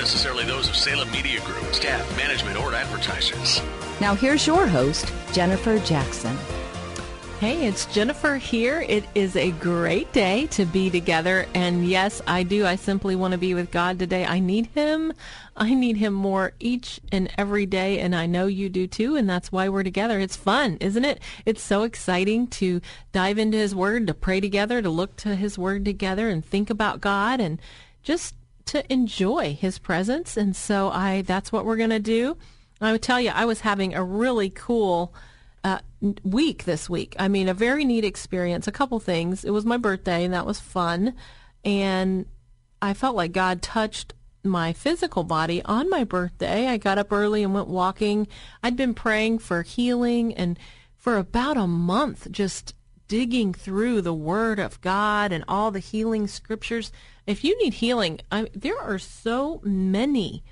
necessarily those of Salem Media Group, staff, management, or advertisers. Now here's your host, Jennifer Jackson. Hey, it's Jennifer here. It is a great day to be together. And yes, I do. I simply want to be with God today. I need Him. I need Him more each and every day. And I know you do too. And that's why we're together. It's fun, isn't it? It's so exciting to dive into His Word, to pray together, to look to His Word together and think about God and just to enjoy His presence. And so I, that's what we're going to do. I would tell you, I was having a really cool uh, week this week. I mean, a very neat experience. A couple things. It was my birthday, and that was fun. And I felt like God touched my physical body on my birthday. I got up early and went walking. I'd been praying for healing and for about a month just digging through the Word of God and all the healing scriptures. If you need healing, I, there are so many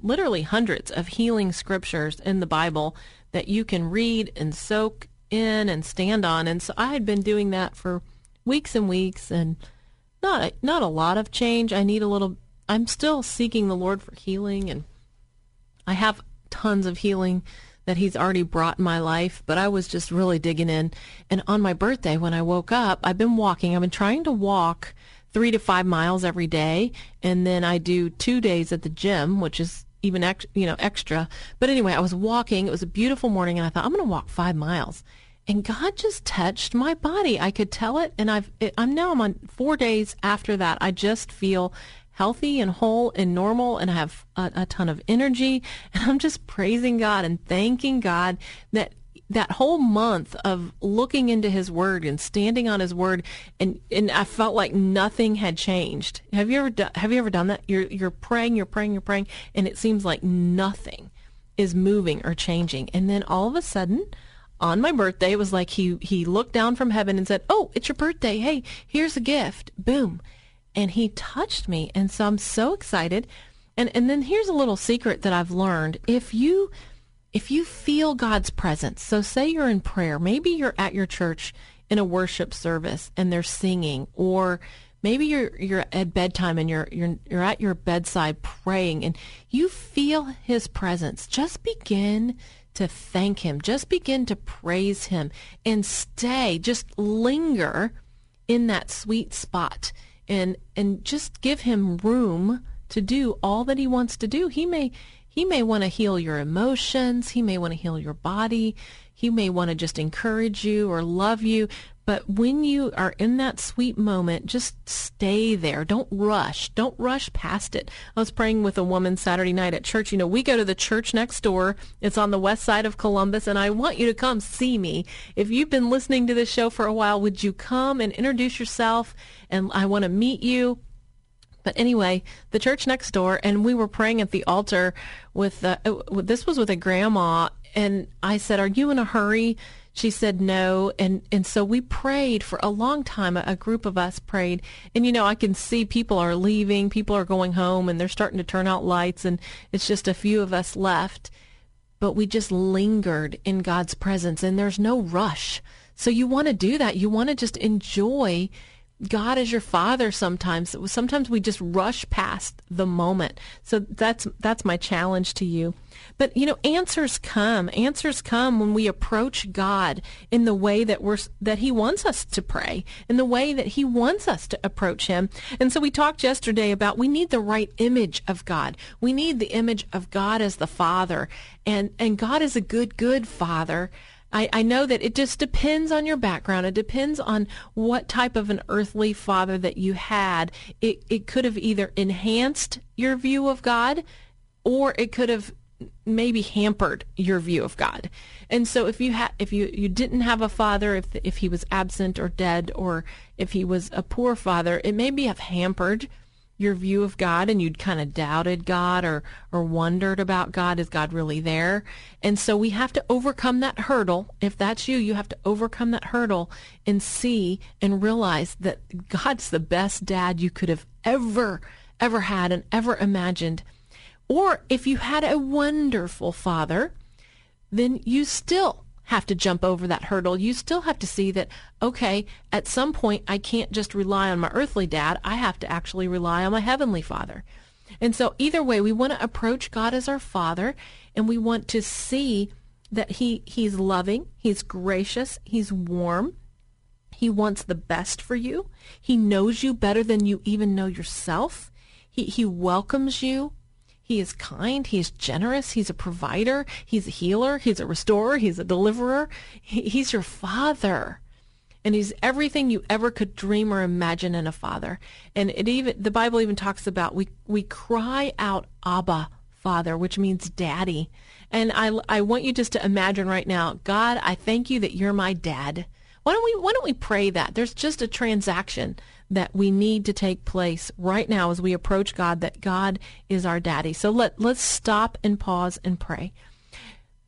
literally hundreds of healing scriptures in the Bible that you can read and soak in and stand on. And so I had been doing that for weeks and weeks and not not a lot of change. I need a little I'm still seeking the Lord for healing and I have tons of healing that he's already brought in my life, but I was just really digging in. And on my birthday when I woke up, I've been walking. I've been trying to walk 3 to 5 miles every day and then I do 2 days at the gym, which is even ex, you know extra. But anyway, I was walking. It was a beautiful morning, and I thought I'm going to walk five miles. And God just touched my body. I could tell it, and I've it, I'm now I'm on four days after that. I just feel healthy and whole and normal, and I have a, a ton of energy. And I'm just praising God and thanking God that that whole month of looking into his word and standing on his word and and I felt like nothing had changed. Have you ever do, have you ever done that? You're you're praying, you're praying, you're praying and it seems like nothing is moving or changing. And then all of a sudden on my birthday it was like he he looked down from heaven and said, "Oh, it's your birthday. Hey, here's a gift." Boom. And he touched me and so I'm so excited. And and then here's a little secret that I've learned. If you if you feel God's presence, so say you're in prayer, maybe you're at your church in a worship service and they're singing, or maybe you're you're at bedtime and you're you're you're at your bedside praying and you feel his presence. Just begin to thank him. Just begin to praise him and stay, just linger in that sweet spot and and just give him room to do all that he wants to do. He may he may want to heal your emotions. He may want to heal your body. He may want to just encourage you or love you. But when you are in that sweet moment, just stay there. Don't rush. Don't rush past it. I was praying with a woman Saturday night at church. You know, we go to the church next door. It's on the west side of Columbus, and I want you to come see me. If you've been listening to this show for a while, would you come and introduce yourself? And I want to meet you. But anyway, the church next door, and we were praying at the altar with, uh, this was with a grandma, and I said, Are you in a hurry? She said no, and and so we prayed for a long time. A, a, group of us prayed, and you know I can see people are leaving, people are going home, and they're starting to turn out lights, and it's just a few of us left. But we just lingered in God's presence, and there's no rush. So you want to do that. You want to just enjoy God is your father sometimes. Sometimes we just rush past the moment. So that's that's my challenge to you. But you know, answers come. Answers come when we approach God in the way that we're that he wants us to pray, in the way that he wants us to approach him. And so we talked yesterday about we need the right image of God. We need the image of God as the Father. And and God is a good good father. I, I know that it just depends on your background. It depends on what type of an earthly father that you had. It, it could have either enhanced your view of God or it could have maybe hampered your view of God. And so if you had if you you didn't have a father if if he was absent or dead or if he was a poor father, it maybe have hampered your view of God and you'd kind of doubted God or, or wondered about God. Is God really there? And so we have to overcome that hurdle. If that's you, you have to overcome that hurdle and see and realize that God's the best dad you could have ever, ever had and ever imagined. Or if you had a wonderful father, then you still have to jump over that hurdle. You still have to see that, okay, at some point, I can't just rely on my earthly dad. I have to actually rely on my heavenly father. And so either way, we want to approach God as our father and we want to see that he, he's loving, he's gracious, he's warm. He wants the best for you. He knows you better than you even know yourself. He, he welcomes you he is kind. He is generous. He's a provider. He's a healer. He's a restorer. He's a deliverer. he's your father. And he's everything you ever could dream or imagine in a father. And it even the Bible even talks about we we cry out Abba, Father, which means daddy. And I I want you just to imagine right now, God, I thank you that you're my dad. Why don't we why don't we pray that? There's just a transaction that we need to take place right now as we approach God, that God is our daddy. So let, let's stop and pause and pray.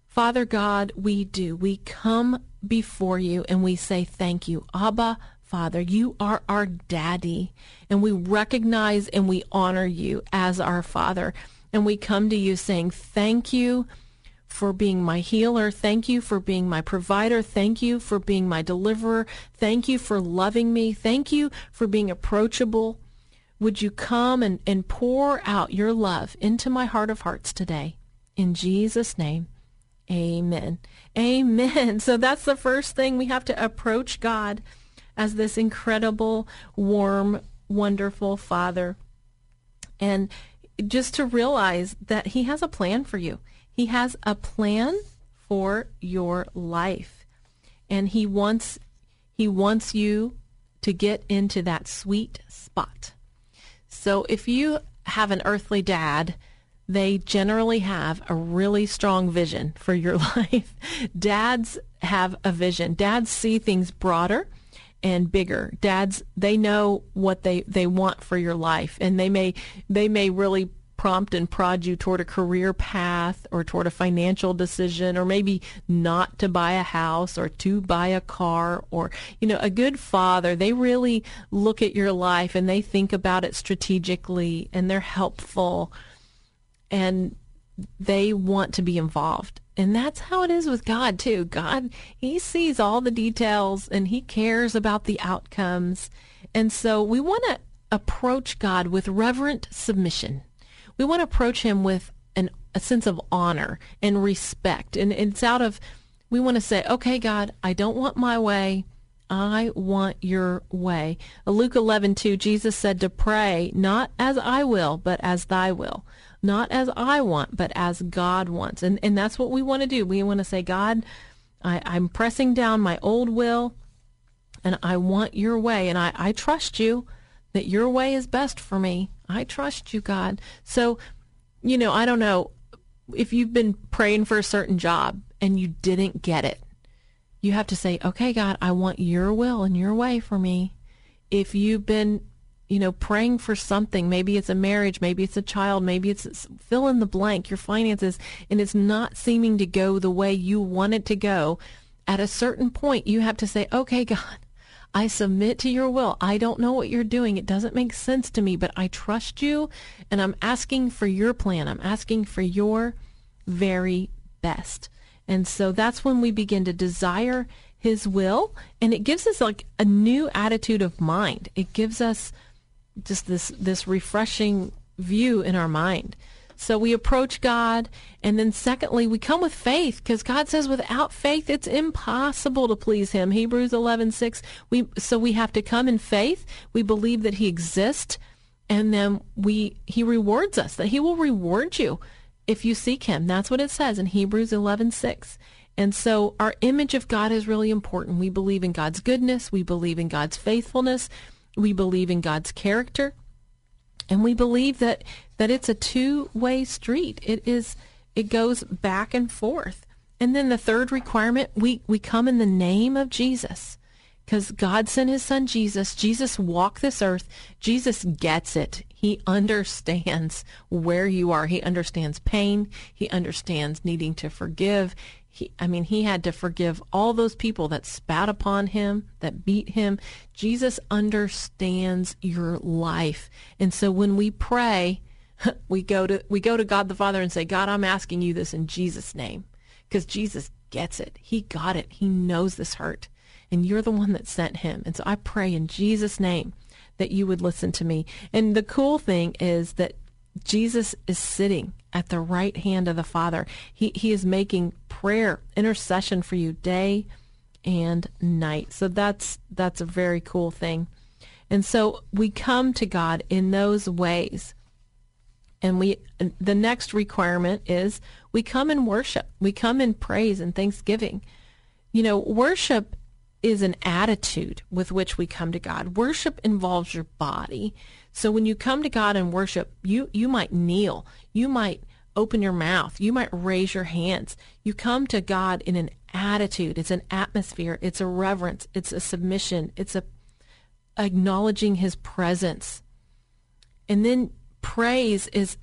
Father God, we do. We come before you and we say thank you. Abba, Father, you are our daddy, and we recognize and we honor you as our Father. And we come to you saying thank you for being my healer. Thank you for being my provider. Thank you for being my deliverer. Thank you for loving me. Thank you for being approachable. Would you come and, and pour out your love into my heart of hearts today? In Jesus' name, amen. Amen. So that's the first thing we have to approach God as this incredible, warm, wonderful Father. And just to realize that He has a plan for you. He has a plan for your life. And he wants he wants you to get into that sweet spot. So if you have an earthly dad, they generally have a really strong vision for your life. Dads have a vision. Dads see things broader and bigger. Dads, they know what they, they want for your life and they may they may really prompt and prod you toward a career path or toward a financial decision or maybe not to buy a house or to buy a car or you know a good father they really look at your life and they think about it strategically and they're helpful and they want to be involved. And that's how it is with God too. God he sees all the details and he cares about the outcomes. And so we want to approach God with reverent submission we want to approach him with an, a sense of honor and respect. And it's out of, we want to say, okay, God, I don't want my way. I want your way. Luke 11, 2, Jesus said to pray, not as I will, but as thy will. Not as I want, but as God wants. And, and that's what we want to do. We want to say, God, I, I'm pressing down my old will and I want your way. And I, I trust you that your way is best for me. I trust you, God. So, you know, I don't know if you've been praying for a certain job and you didn't get it. You have to say, okay, God, I want your will and your way for me. If you've been, you know, praying for something, maybe it's a marriage, maybe it's a child, maybe it's fill in the blank, your finances, and it's not seeming to go the way you want it to go, at a certain point, you have to say, okay, God, I submit to your will. I don't know what you're doing. It doesn't make sense to me, but I trust you and I'm asking for your plan. I'm asking for your very best. And so that's when we begin to desire his will and it gives us like a new attitude of mind. It gives us just this this refreshing view in our mind. So we approach God, and then secondly, we come with faith because God says without faith it's impossible to please Him. Hebrews eleven six. We so we have to come in faith. We believe that He exists, and then we He rewards us. That He will reward you if you seek Him. That's what it says in Hebrews eleven six. And so our image of God is really important. We believe in God's goodness. We believe in God's faithfulness. We believe in God's character. And we believe that, that it's a two-way street. It is, it goes back and forth. And then the third requirement, we, we come in the name of Jesus because God sent his son Jesus. Jesus walked this earth. Jesus gets it. He understands where you are. He understands pain. He understands needing to forgive. He, I mean, he had to forgive all those people that spat upon him, that beat him. Jesus understands your life. And so when we pray, we go to we go to God the Father and say, "God, I'm asking you this in Jesus name." Because Jesus gets it. He got it. He knows this hurt. And you're the one that sent him. And so I pray in Jesus name that you would listen to me. And the cool thing is that Jesus is sitting at the right hand of the Father. He, he is making prayer, intercession for you day and night. So that's that's a very cool thing. And so we come to God in those ways. And we the next requirement is we come in worship. We come in praise and thanksgiving. You know, worship is an attitude with which we come to God. Worship involves your body. So when you come to God and worship, you, you might kneel. You might open your mouth. You might raise your hands. You come to God in an attitude. It's an atmosphere. It's a reverence. It's a submission. It's a acknowledging his presence. And then praise is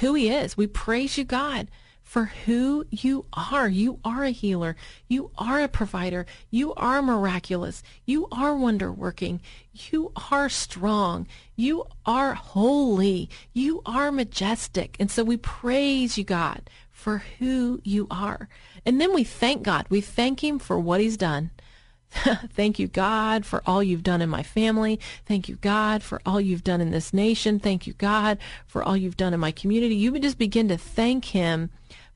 who he is. We praise you, God for who you are. You are a healer. You are a provider. You are miraculous. You are wonder working. You are strong. You are holy. You are majestic. And so we praise you, God, for who you are. And then we thank God. We thank him for what he's done. Thank you, God, for all you've done in my family. Thank you, God, for all you've done in this nation. Thank you, God, for all you've done in my community. You would just begin to thank him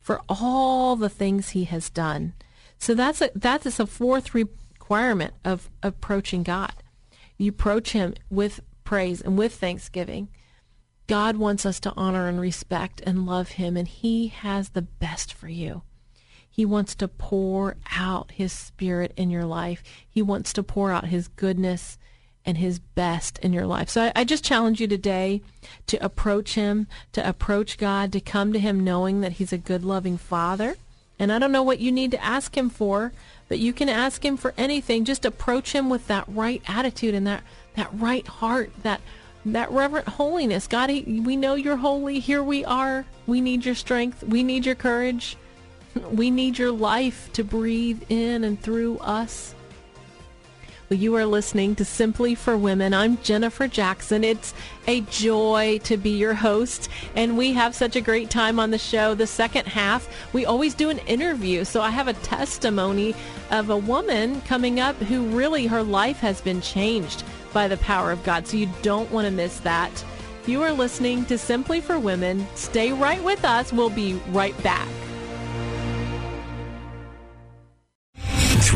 for all the things he has done. So that's a, that is a fourth requirement of approaching God. You approach him with praise and with thanksgiving. God wants us to honor and respect and love him, and he has the best for you. He wants to pour out his spirit in your life. He wants to pour out his goodness and his best in your life. So I, I, just challenge you today to approach him, to approach God, to come to him knowing that he's a good, loving father. And I don't know what you need to ask him for, but you can ask him for anything. Just approach him with that right attitude and that, that right heart, that that reverent holiness. God, we know you're holy. Here we are. We need your strength. We need your courage. We need your life to breathe in and through us. You are listening to Simply for Women. I'm Jennifer Jackson. It's a joy to be your host, and we have such a great time on the show. The second half, we always do an interview. So I have a testimony of a woman coming up who really her life has been changed by the power of God. So you don't want to miss that. You are listening to Simply for Women. Stay right with us. We'll be right back.